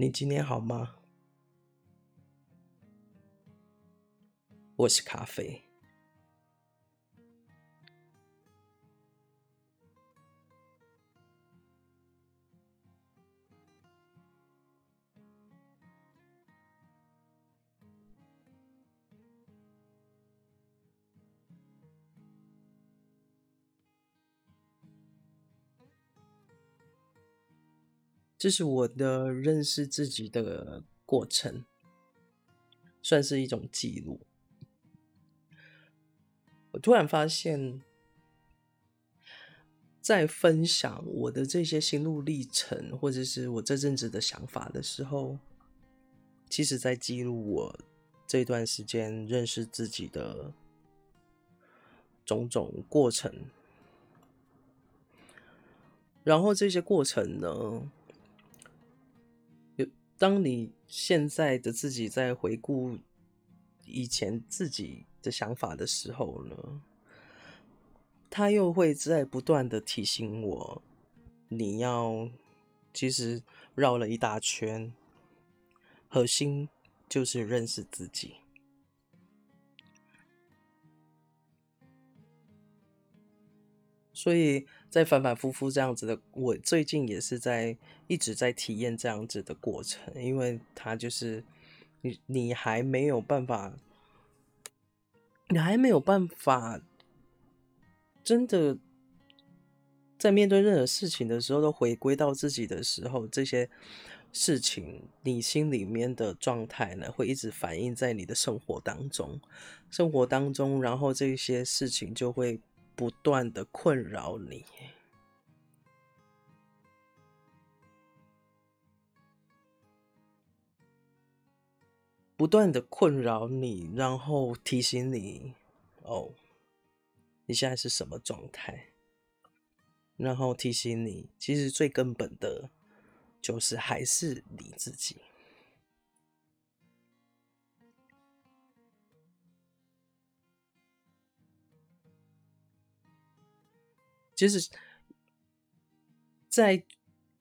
你今天好吗？我是咖啡。这是我的认识自己的过程，算是一种记录。我突然发现，在分享我的这些心路历程，或者是我这阵子的想法的时候，其实在记录我这段时间认识自己的种种过程。然后这些过程呢，当你现在的自己在回顾以前自己的想法的时候呢，他又会在不断的提醒我，你要其实绕了一大圈，核心就是认识自己。所以在反反复复这样子的，我最近也是在一直在体验这样子的过程，因为他就是你，你还没有办法，你还没有办法真的在面对任何事情的时候都回归到自己的时候，这些事情你心里面的状态呢，会一直反映在你的生活当中，生活当中，然后这些事情就会。不断的困扰你，不断的困扰你，然后提醒你，哦，你现在是什么状态？然后提醒你，其实最根本的，就是还是你自己。其实，在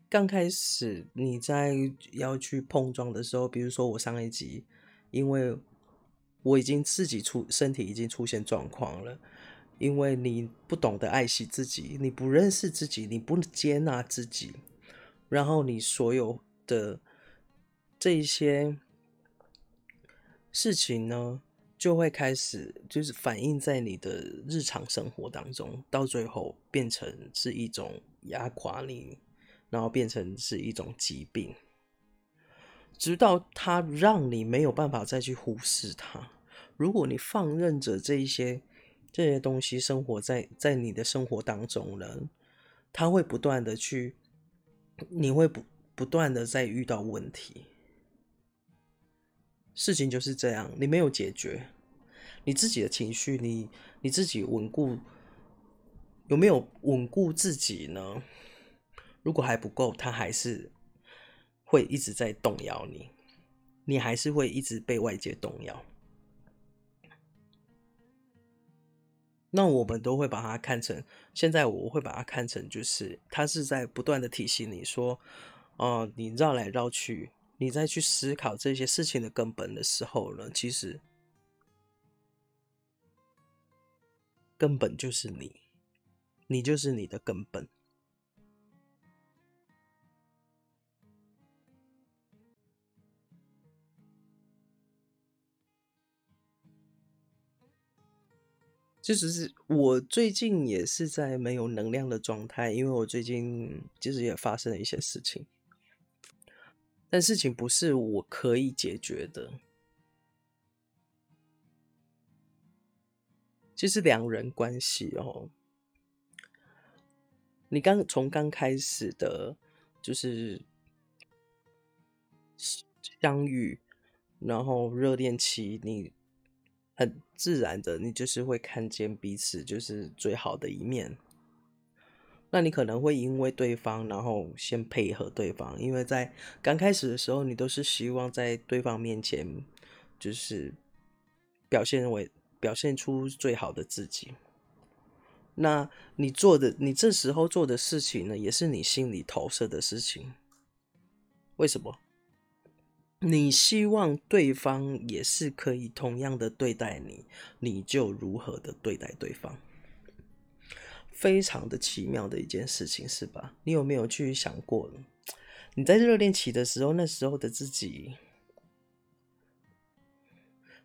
刚开始你在要去碰撞的时候，比如说我上一集，因为我已经自己出身体已经出现状况了，因为你不懂得爱惜自己，你不认识自己，你不接纳自己，然后你所有的这一些事情呢，就会开始，就是反映在你的日常生活当中，到最后变成是一种压垮你，然后变成是一种疾病，直到它让你没有办法再去忽视它。如果你放任着这一些这些东西生活在在你的生活当中呢，它会不断的去，你会不不断的在遇到问题。事情就是这样，你没有解决你自己的情绪，你你自己稳固有没有稳固自己呢？如果还不够，它还是会一直在动摇你，你还是会一直被外界动摇。那我们都会把它看成，现在我会把它看成，就是它是在不断的提醒你说，哦、你绕来绕去。你再去思考这些事情的根本的时候呢，其实根本就是你，你就是你的根本。其实是我最近也是在没有能量的状态，因为我最近其实也发生了一些事情。但事情不是我可以解决的。这是两人关系哦，你刚从刚开始的，就是相遇，然后热恋期，你很自然的，你就是会看见彼此就是最好的一面。那你可能会因为对方，然后先配合对方，因为在刚开始的时候，你都是希望在对方面前，就是表现为表现出最好的自己。那你做的，你这时候做的事情呢，也是你心里投射的事情。为什么？你希望对方也是可以同样的对待你，你就如何的对待对方。非常的奇妙的一件事情，是吧？你有没有去想过，你在热恋期的时候，那时候的自己，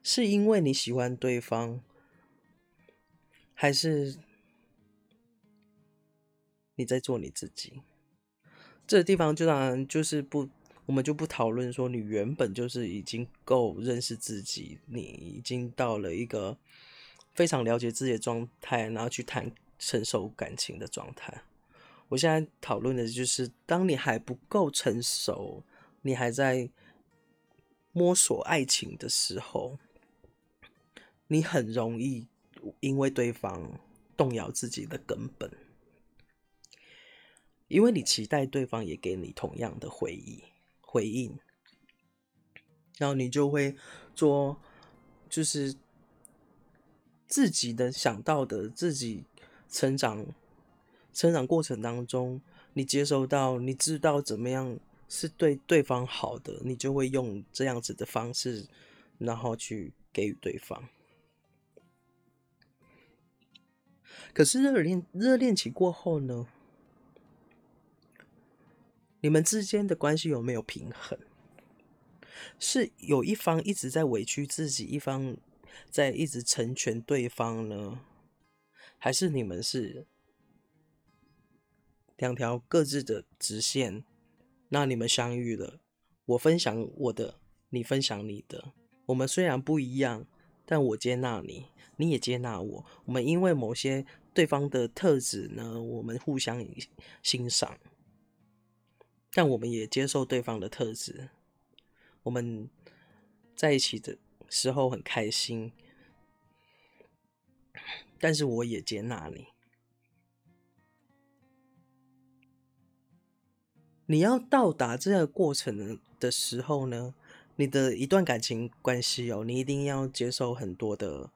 是因为你喜欢对方，还是你在做你自己？这个地方就当然就是不，我们就不讨论说你原本就是已经够认识自己，你已经到了一个非常了解自己的状态，然后去谈成熟感情的状态。我现在讨论的就是，当你还不够成熟，你还在摸索爱情的时候，你很容易因为对方动摇自己的根本。因为你期待对方也给你同样的回忆回应，然后你就会做，就是自己的想到的，自己成长成长过程当中，你接收到，你知道怎么样是对对方好的，你就会用这样子的方式，然后去给予对方。可是热恋热恋期过后呢？你们之间的关系有没有平衡？是有一方一直在委屈自己，一方在一直成全对方呢？还是你们是两条各自的直线？那你们相遇了，我分享我的，你分享你的。我们虽然不一样，但我接纳你，你也接纳我。我们因为某些对方的特质呢，我们互相欣赏。但我们也接受对方的特质，我们在一起的时候很开心，但是我也接纳你。你要到达这个过程的时候呢，你的一段感情关系哦，你一定要接受很多的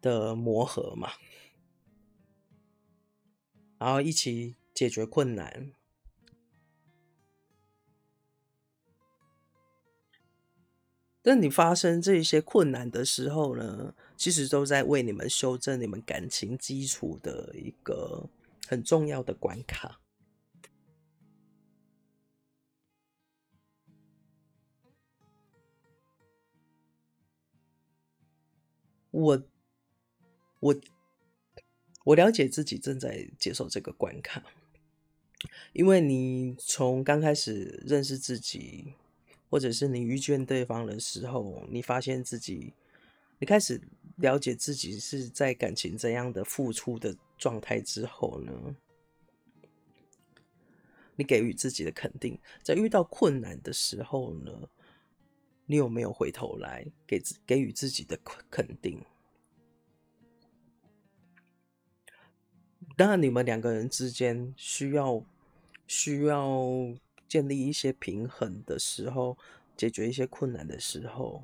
的磨合嘛，然后一起解决困难。当你发生这些困难的时候呢，其实都在为你们修正你们感情基础的一个很重要的关卡。我我我了解自己正在接受这个关卡，因为你从刚开始认识自己。或者是你遇见对方的时候，你发现自己，你开始了解自己是在感情怎样的付出的状态之后呢，你给予自己的肯定，在遇到困难的时候呢，你有没有回头来给给予自己的肯定？当然，你们两个人之间需要需要。建立一些平衡的时候，解决一些困难的时候，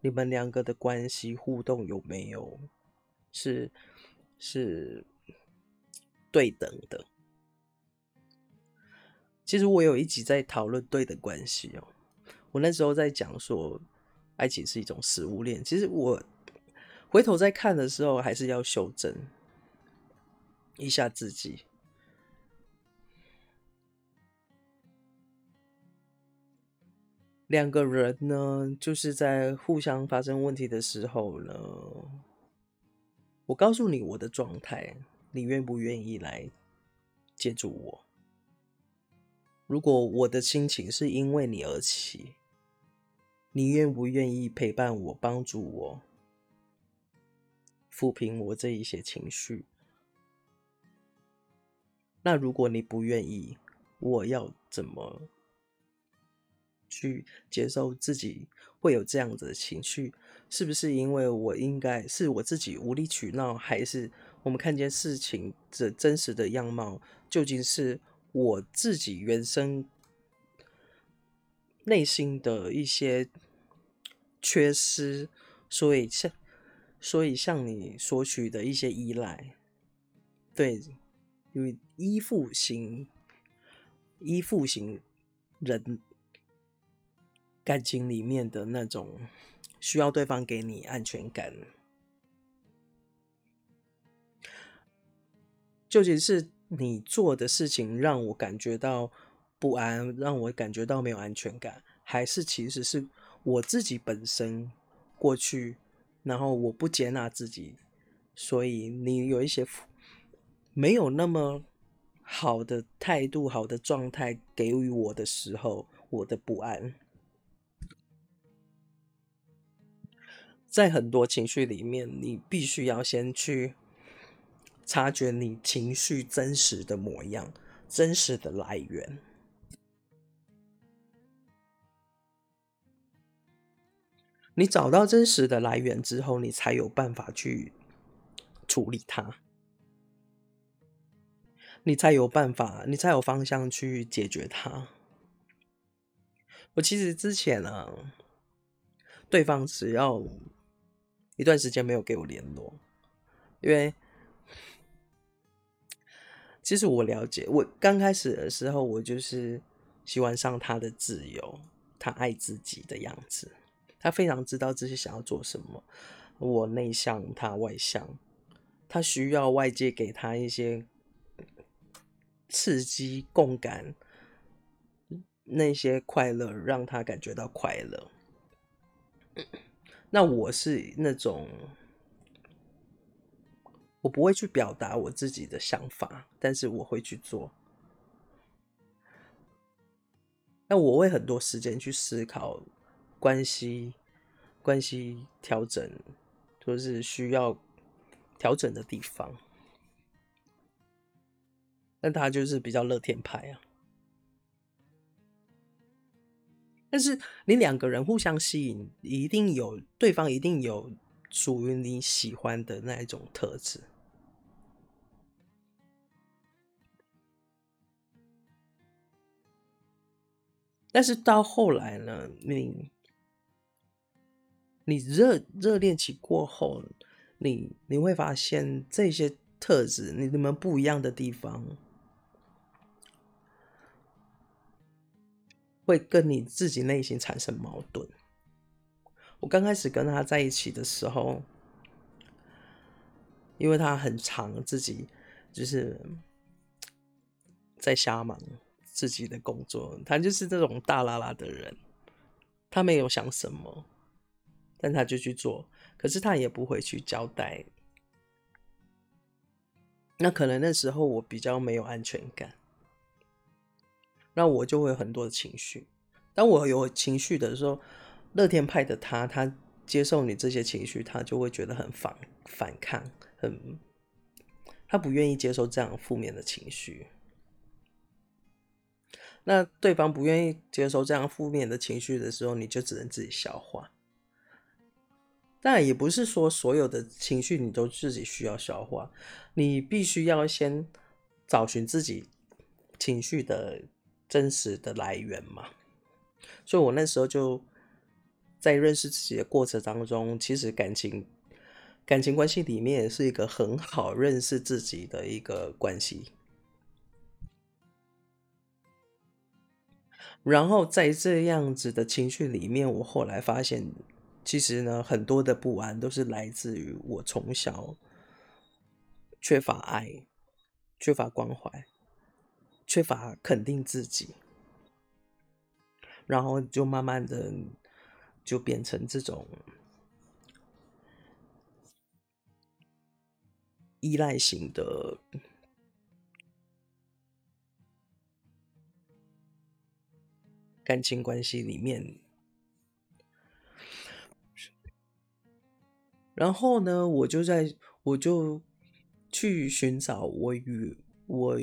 你们两个的关系互动有没有是是对等的？其实我有一集在讨论对等关系哦，我那时候在讲说，爱情是一种食物链。其实我回头再看的时候，还是要修正一下自己。两个人呢，就是在互相发生问题的时候呢，我告诉你我的状态，你愿不愿意来接住我？如果我的心情是因为你而起，你愿不愿意陪伴我、帮助我、抚平我这一些情绪？那如果你不愿意，我要怎么？去接受自己会有这样子的情绪，是不是因为我应该是我自己无理取闹，还是我们看见事情的真实的样貌，究竟是我自己原生内心的一些缺失，所以向所以向你索取的一些依赖，对，因为依附型依附型人。感情里面的那种需要对方给你安全感，究竟是你做的事情让我感觉到不安，让我感觉到没有安全感，还是其实是我自己本身过去，然后我不接纳自己，所以你有一些没有那么好的态度、好的状态给予我的时候，我的不安。在很多情绪里面，你必须要先去察觉你情绪真实的模样、真实的来源。你找到真实的来源之后，你才有办法去处理它，你才有办法，你才有方向去解决它。我其实之前啊，对方只要一段时间没有给我联络，因为其实我了解，我刚开始的时候，我就是喜欢上他的自由，他爱自己的样子。他非常知道自己想要做什么。我内向，他外向，他需要外界给他一些刺激、共感，那些快乐让他感觉到快乐。那我是那种，我不会去表达我自己的想法，但是我会去做。那我会很多时间去思考。关系关系调整，就是需要调整的地方。但他就是比较乐天派啊。但是你两个人互相吸引，一定有对方，一定有属于你喜欢的那一种特质。但是到后来呢，你。你热热恋期过后，你你会发现这些特质，你你们不一样的地方，会跟你自己内心产生矛盾。我刚开始跟他在一起的时候，因为他很常自己就是在瞎忙自己的工作，他就是这种大拉拉的人，他没有想什么。但他就去做，可是他也不会去交代。那可能那时候我比较没有安全感，那我就会有很多的情绪。当我有情绪的时候，乐天派的他，他接受你这些情绪，他就会觉得很反反抗，很他不愿意接受这样负面的情绪。那对方不愿意接受这样负面的情绪的时候，你就只能自己消化。但也不是说所有的情绪你都自己需要消化，你必须要先找寻自己情绪的真实的来源嘛。所以我那时候就在认识自己的过程当中，其实感情感情关系里面是一个很好认识自己的一个关系。然后在这样子的情绪里面，我后来发现。其实呢，很多的不安都是来自于我从小缺乏爱、缺乏关怀、缺乏肯定自己，然后就慢慢的就变成这种依赖型的感情关系里面。然后呢，我就在，我就去寻找我与我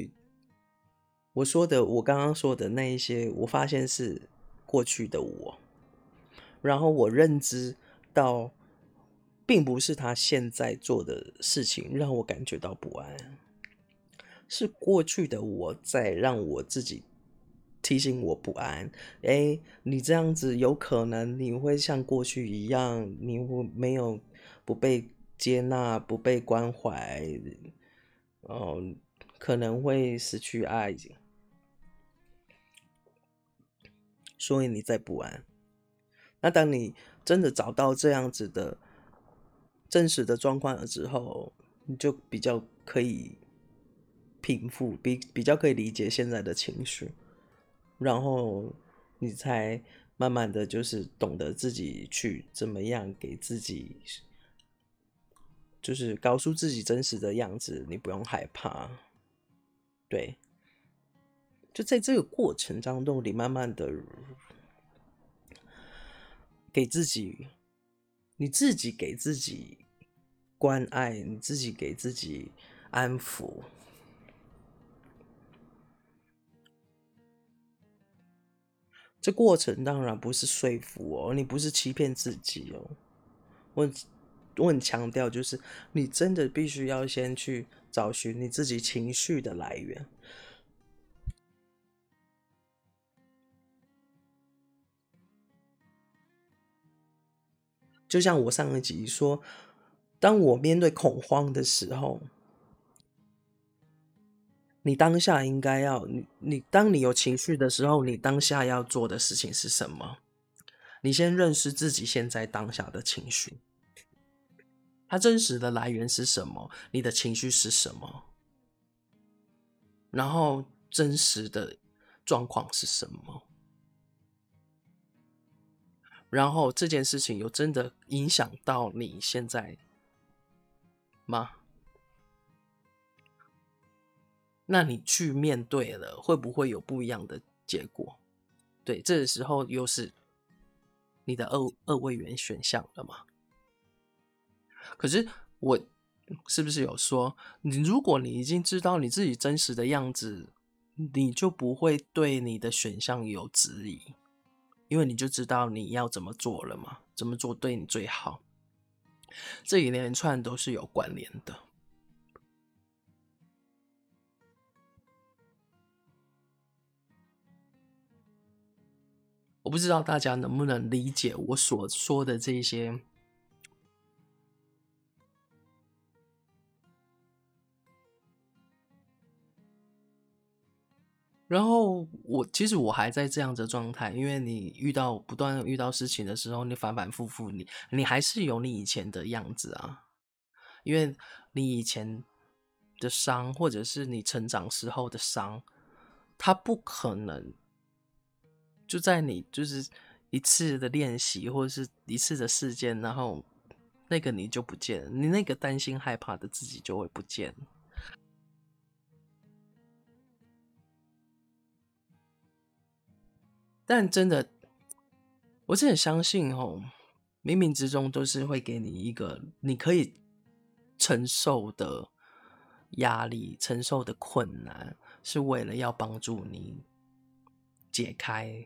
我说的，我刚刚说的那一些，我发现是过去的我。然后我认知到，并不是他现在做的事情让我感觉到不安，是过去的我在让我自己提醒我不安。诶，你这样子有可能你会像过去一样，你会没有。不被接纳，不被关怀，哦，可能会失去爱情，所以你在不安。那当你真的找到这样子的真实的状况了之后，你就比较可以平复，比比较可以理解现在的情绪，然后你才慢慢的就是懂得自己去怎么样给自己，就是告诉自己真实的样子，你不用害怕，对，就在这个过程当中，你慢慢的。给自己，你自己给自己关爱，你自己给自己安抚。这过程当然不是说服哦，你不是欺骗自己哦。我我很强调，就是你真的必须要先去找寻你自己情绪的来源。就像我上一集说，当我面对恐慌的时候，你当下应该要你你，当你有情绪的时候，你当下要做的事情是什么？你先认识自己现在当下的情绪，它真实的来源是什么？你的情绪是什么？然后真实的状况是什么？然后这件事情有真的影响到你现在吗？那你去面对了，会不会有不一样的结果？对，这个时候又是你的二二位元选项了吗？可是我是不是有说，你如果你已经知道你自己真实的样子，你就不会对你的选项有质疑？因为你就知道你要怎么做了嘛，怎么做对你最好，这一连串都是有关联的。我不知道大家能不能理解我所说的这些。然后我其实我还在这样的状态，因为你遇到不断遇到事情的时候，你反反复复，你你还是有你以前的样子啊，因为你以前的伤，或者是你成长时候的伤，它不可能就在你就是一次的练习或者是一次的事件，然后那个你就不见，你那个担心害怕的自己就会不见。但真的，我真的相信哦，冥冥之中都是会给你一个你可以承受的压力、承受的困难，是为了要帮助你解开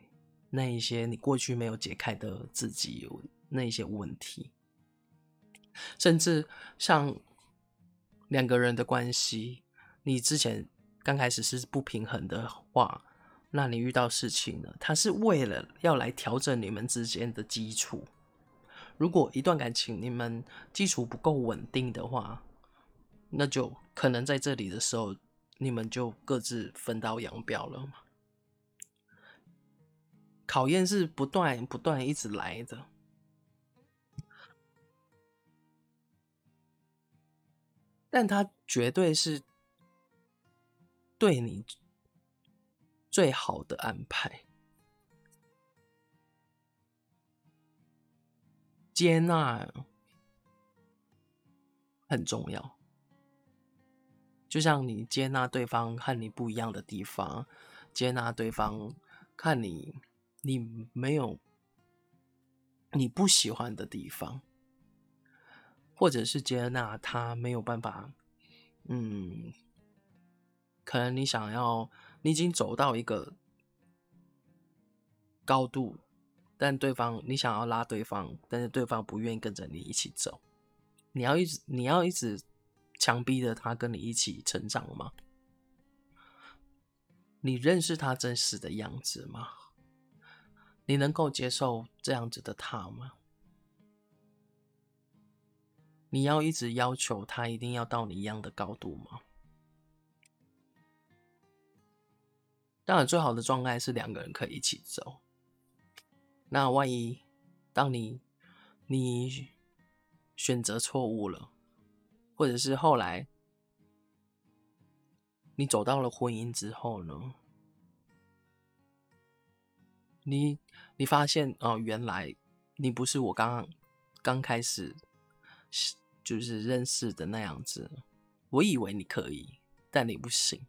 那一些你过去没有解开的自己那一些问题，甚至像两个人的关系，你之前刚开始是不平衡的话。那你遇到事情了，他是为了要来调整你们之间的基础。如果一段感情你们基础不够稳定的话，那就可能在这里的时候，你们就各自分道扬镳了嘛。考验是不断不断一直来的，但他绝对是对你。最好的安排，接纳很重要。就像你接纳对方和你不一样的地方，接纳对方看你你没有你不喜欢的地方，或者是接纳他没有办法，嗯，可能你想要。你已经走到一个高度，但对方你想要拉对方，但是对方不愿意跟着你一起走。你要一直你要一直强逼着他跟你一起成长吗？你认识他真实的样子吗？你能够接受这样子的他吗？你要一直要求他一定要到你一样的高度吗？当然，最好的状态是两个人可以一起走。那万一，当你你选择错误了，或者是后来你走到了婚姻之后呢，你你发现哦，原来你不是我刚刚开始就是认识的那样子。我以为你可以，但你不行。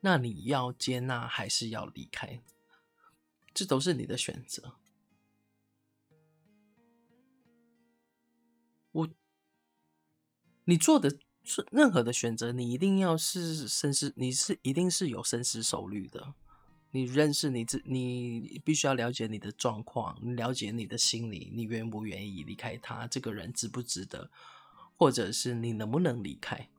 那你要接纳还是要离开？这都是你的选择。我，你做的任何的选择，你一定要是深思，你是一定是有深思熟虑的。你认识你自，你必须要了解你的状况，了解你的心理，你愿不愿意离开他？这个人值不值得？或者是你能不能离开？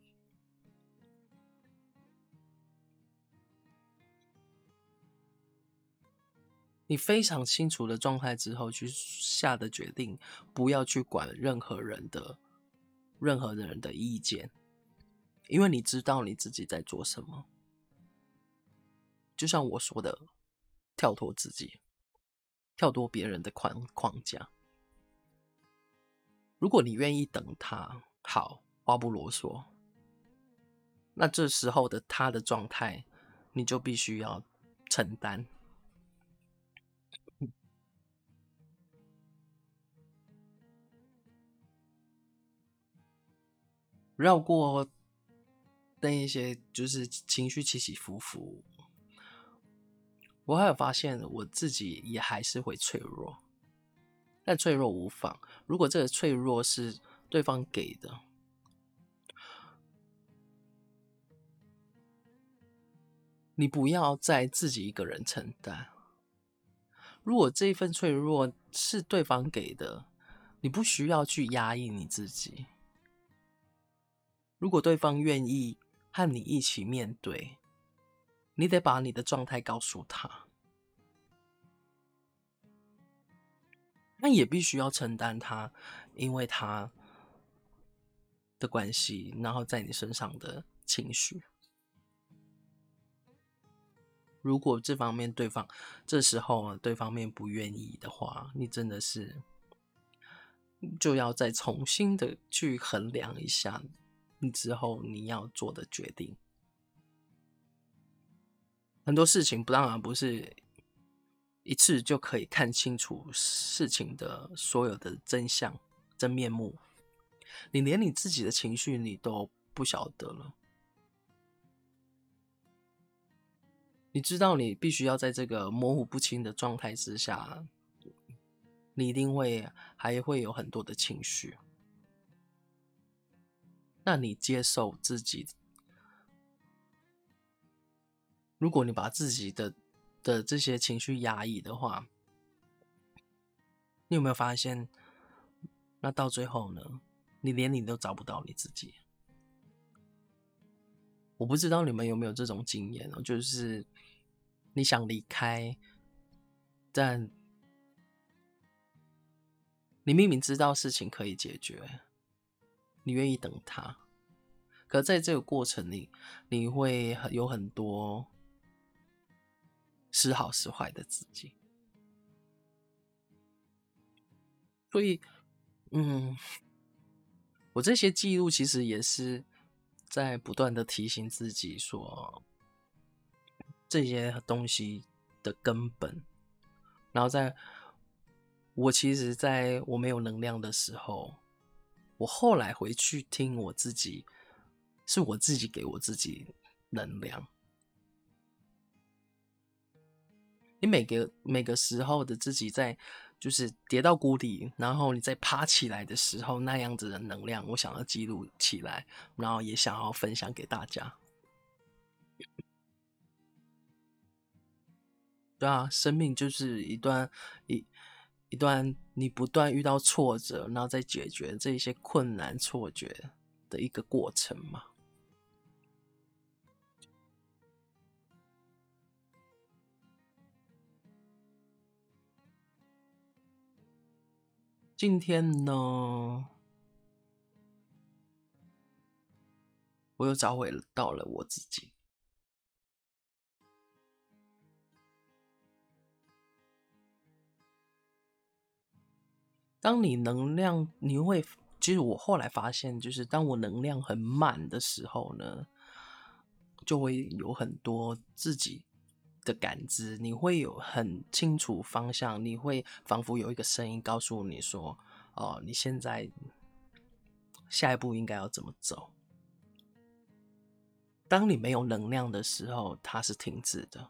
你非常清楚的状态之后去下的决定，不要去管任何人的、任何的人的意见，因为你知道你自己在做什么。就像我说的，跳脱自己，跳脱别人的框框架。如果你愿意等他，好，话不啰嗦。那这时候的他的状态，你就必须要承担。绕过那一些就是情绪起起伏伏，我还有发现我自己也还是会脆弱，但脆弱无妨。如果这个脆弱是对方给的，你不要再自己一个人承担。如果这一份脆弱是对方给的，你不需要去压抑你自己。如果对方愿意和你一起面对，你得把你的状态告诉他，那也必须要承担他，因为他的关系，然后在你身上的情绪。如果这方面对方这时候对方面不愿意的话，你真的是就要再重新的去衡量一下。之后你要做的决定，很多事情不当然不是一次就可以看清楚事情的所有的真相、真面目。你连你自己的情绪你都不晓得了，你知道你必须要在这个模糊不清的状态之下，你一定会还会有很多的情绪。那你接受自己，如果你把自己的的这些情绪压抑的话，你有没有发现？那到最后呢，你连你都找不到你自己。我不知道你们有没有这种经验哦，就是你想离开，但你明明知道事情可以解决。你愿意等他，可在这个过程里，你会有很多时好时坏的自己。所以，嗯，我这些记录其实也是在不断的提醒自己说，这些东西的根本。然后，在我其实在我没有能量的时候。我后来回去听我自己，是我自己给我自己能量。你每个每个时候的自己在，就是跌到谷底，然后你再爬起来的时候，那样子的能量，我想要记录起来，然后也想要分享给大家。对啊，生命就是一段一。一段你不断遇到挫折，然后再解决这些困难、错觉的一个过程嘛。今天呢，我又找回到了我自己。当你能量，你会，其实我后来发现，就是当我能量很满的时候呢，就会有很多自己的感知，你会有很清楚方向，你会仿佛有一个声音告诉你说：“哦，你现在下一步应该要怎么走。”当你没有能量的时候，它是停止的。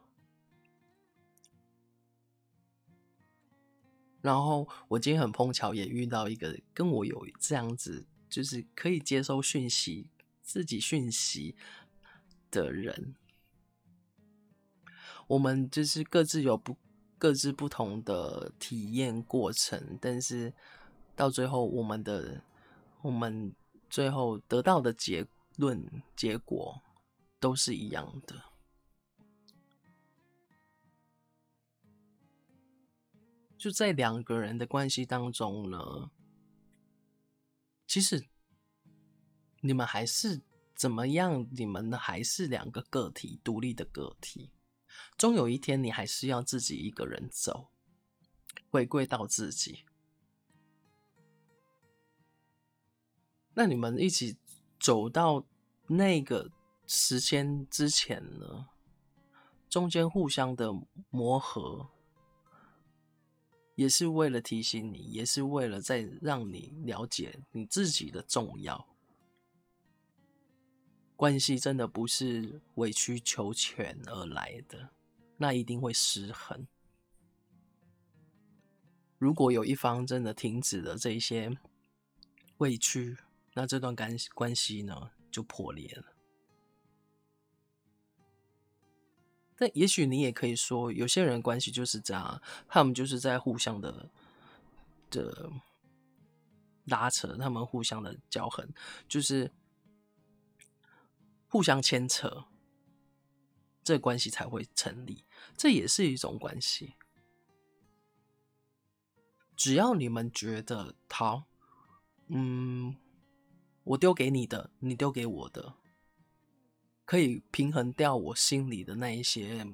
然后我今天很碰巧，也遇到一个跟我有这样子，就是可以接收讯息、自己讯息的人。我们就是各自有不各自不同的体验过程，但是到最后，我们的我们最后得到的结论结果。都是一样的，就在两个人的关系当中呢，其实你们还是怎么样？你们还是两个个体，独立的个体。终有一天，你还是要自己一个人走，回归到自己。那你们一起走到那个。时间之前呢，中间互相的磨合，也是为了提醒你，也是为了再让你了解你自己的重要。关系真的不是委曲求全而来的，那一定会失衡。如果有一方真的停止了这些委屈，那这段关关系呢，就破裂了。但也许你也可以说，有些人关系就是这样，他们就是在互相的的拉扯，他们互相的交横，就是互相牵扯，这关系才会成立。这也是一种关系。只要你们觉得好，嗯，我丢给你的，你丢给我的。可以平衡掉我心里的那一些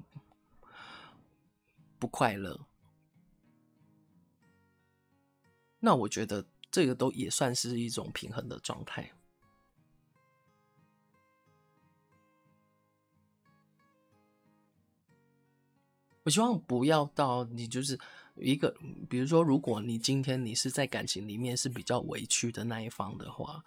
不快乐，那我觉得这个都也算是一种平衡的状态。我希望不要到你就是一个，比如说，如果你今天你是在感情里面是比较委屈的那一方的话。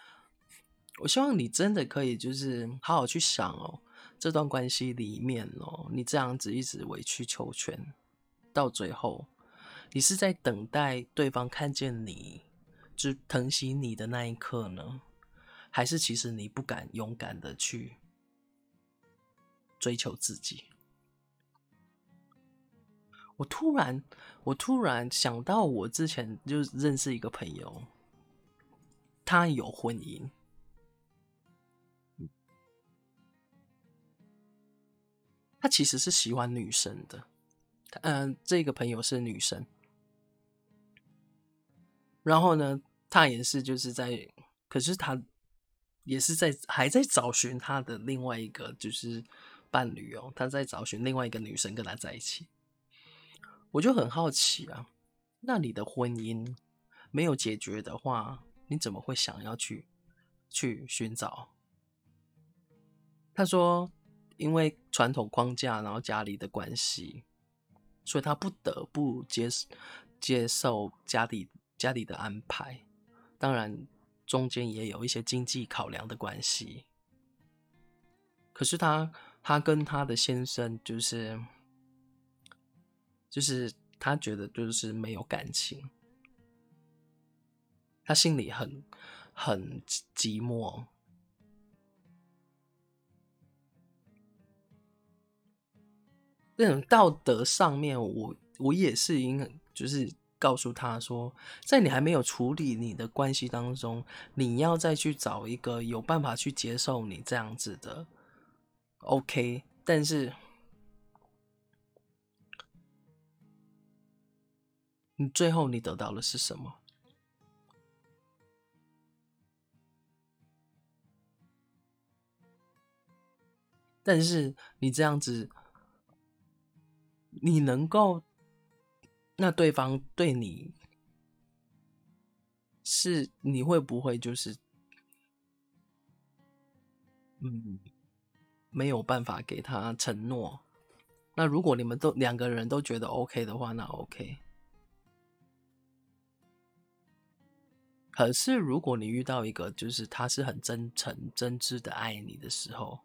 我希望你真的可以，就是好好去想哦，这段关系里面哦，你这样子一直委曲求全，到最后，你是在等待对方看见你，就疼惜你的那一刻呢？还是其实你不敢勇敢的去追求自己？我突然，我突然想到，我之前就认识一个朋友，他有婚姻。他其实是喜欢女生的，嗯、这个朋友是女生，然后呢，他也是就是在，可是他也是在还在找寻他的另外一个就是伴侣哦，他在找寻另外一个女生跟他在一起，我就很好奇啊，那你的婚姻没有解决的话，你怎么会想要去去寻找？他说。因为传统框架，然后家里的关系，所以他不得不接接受家里家里的安排。当然，中间也有一些经济考量的关系。可是他他跟他的先生就是就是他觉得就是没有感情，他心里很很寂寞。那种道德上面，我我也是应，就是告诉他说，在你还没有处理你的关系当中，你要再去找一个有办法去接受你这样子的，OK。但是，你最后你得到的是什么？但是你这样子。你能够，那对方对你是你会不会就是，嗯，没有办法给他承诺？那如果你们都两个人都觉得 OK 的话，那 OK。可是如果你遇到一个就是他是很真诚、真挚的爱你的时候，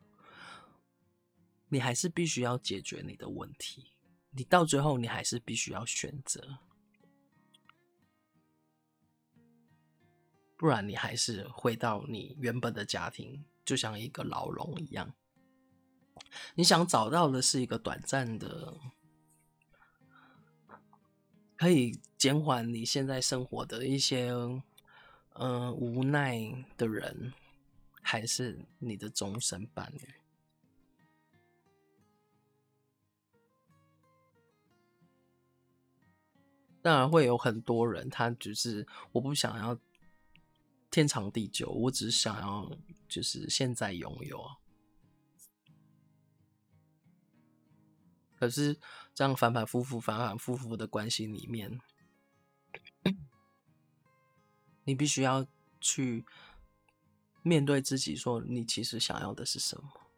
你还是必须要解决你的问题。你到最后，你还是必须要选择。不然你还是回到你原本的家庭，就像一个牢笼一样。你想找到的是一个短暂的，可以减缓你现在生活的一些，嗯、呃，无奈的人，还是你的终身伴侣？当然会有很多人，他只是我不想要。天长地久，我只想要，就是现在拥有。可是这样反反复复、反反复复的关系里面，你必须要去面对自己，说你其实想要的是什么。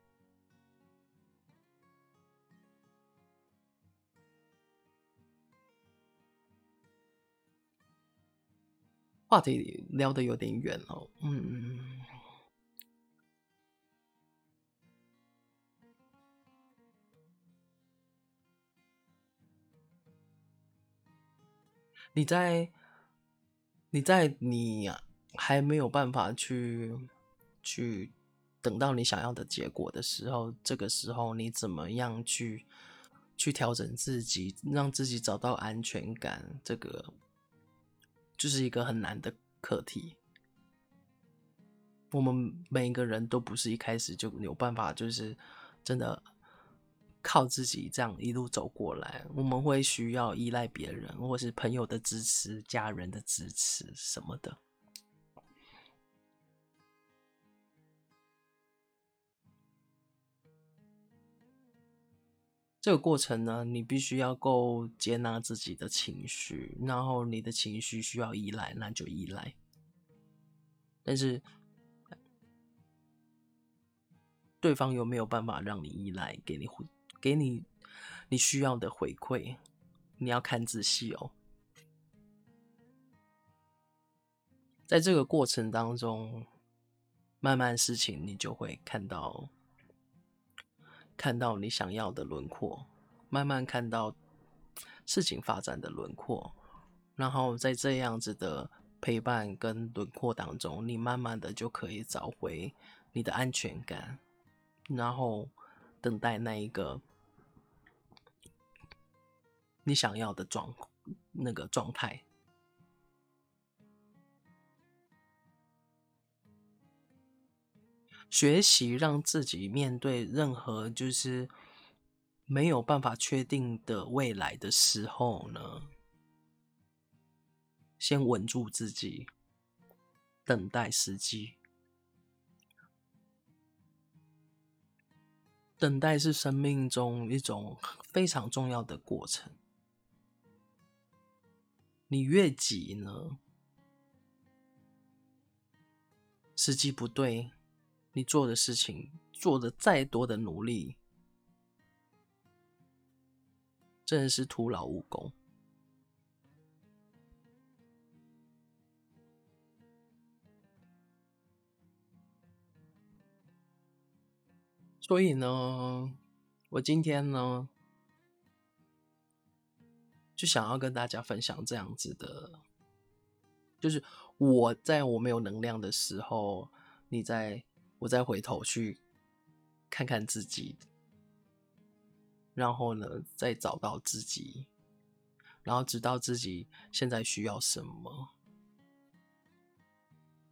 话题聊得有点远哦，嗯，你在你在你还没有办法去去等到你想要的结果的时候，这个时候你怎么样去去调整自己，让自己找到安全感？这个。就是一个很难的课题。我们每一个人都不是一开始就有办法，就是真的靠自己这样一路走过来。我们会需要依赖别人，或是朋友的支持、家人的支持什么的。这个过程呢，你必须要够接纳自己的情绪，然后你的情绪需要依赖，那就依赖。但是，对方有没有办法让你依赖，给你回，给你你需要的回馈？你要看仔细哦。在这个过程当中，慢慢事情你就会看到。看到你想要的轮廓，慢慢看到事情发展的轮廓，然后在这样子的陪伴跟轮廓当中，你慢慢的就可以找回你的安全感，然后等待那一个你想要的状那个状态。学习让自己面对任何就是没有办法确定的未来的时候呢，先稳住自己，等待时机。等待是生命中一种非常重要的过程。你越急呢，时机不对。你做的事情，做的再多的努力，真的是徒劳无功。所以呢，我今天呢，就想要跟大家分享这样子的，就是我在我没有能量的时候，你在。我再回头去看看自己，然后呢，再找到自己，然后知道自己现在需要什么。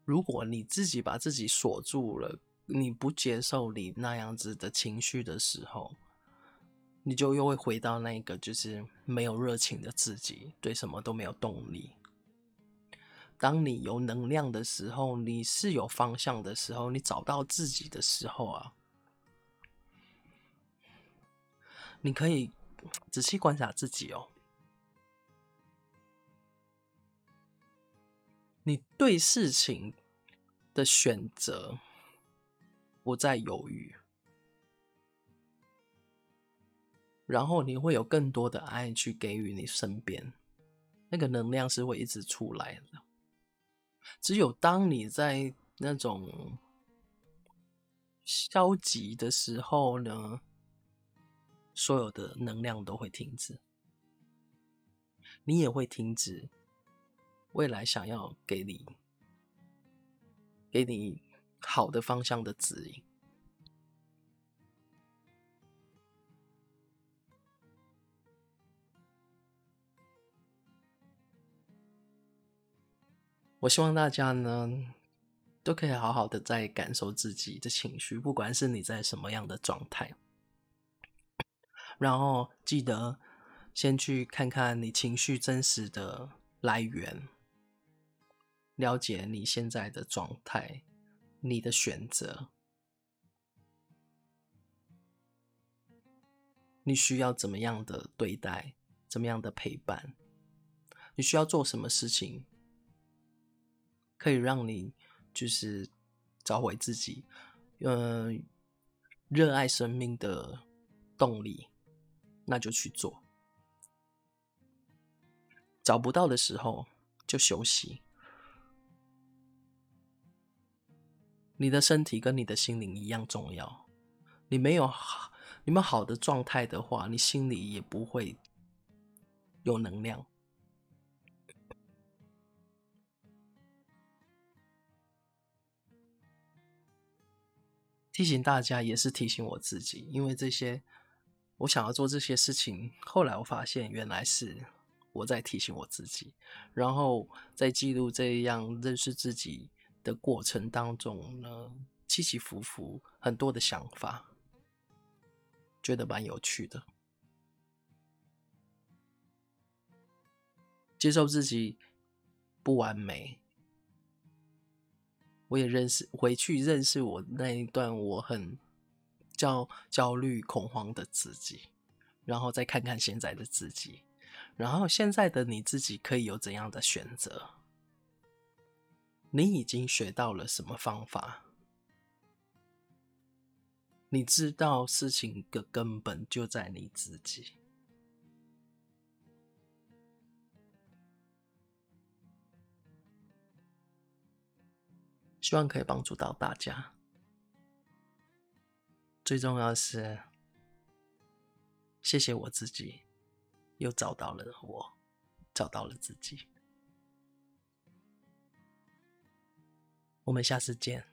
如果你自己把自己锁住了，你不接受你那样子的情绪的时候，你就又会回到那个就是没有热情的自己，对什么都没有动力。当你有能量的时候，你是有方向的时候，你找到自己的时候啊，你可以仔细观察自己哦。你对事情的选择不再犹豫，然后你会有更多的爱去给予你身边，那个能量是会一直出来的。只有当你在那种消极的时候呢，所有的能量都会停止，你也会停止未来想要给你、给你好的方向的指引。我希望大家呢，都可以好好的在感受自己的情绪，不管是你在什么样的状态，然后记得先去看看你情绪真实的来源，了解你现在的状态，你的选择，你需要怎么样的对待，怎么样的陪伴，你需要做什么事情。可以让你就是找回自己，嗯、热爱生命的动力，那就去做。找不到的时候就休息。你的身体跟你的心灵一样重要。你没有好，你们好的状态的话，你心里也不会有能量。提醒大家，也是提醒我自己，因为这些我想要做这些事情，后来我发现原来是我在提醒我自己，然后在记录这样认识自己的过程当中呢，起起伏伏，很多的想法，觉得蛮有趣的，接受自己不完美。我也认识，回去认识我那一段我很焦焦虑恐慌的自己，然后再看看现在的自己，然后现在的你自己可以有怎样的选择？你已经学到了什么方法？你知道事情的根本就在你自己。希望可以帮助到大家。最重要的是，谢谢我自己，又找到了我，找到了自己。我们下次见。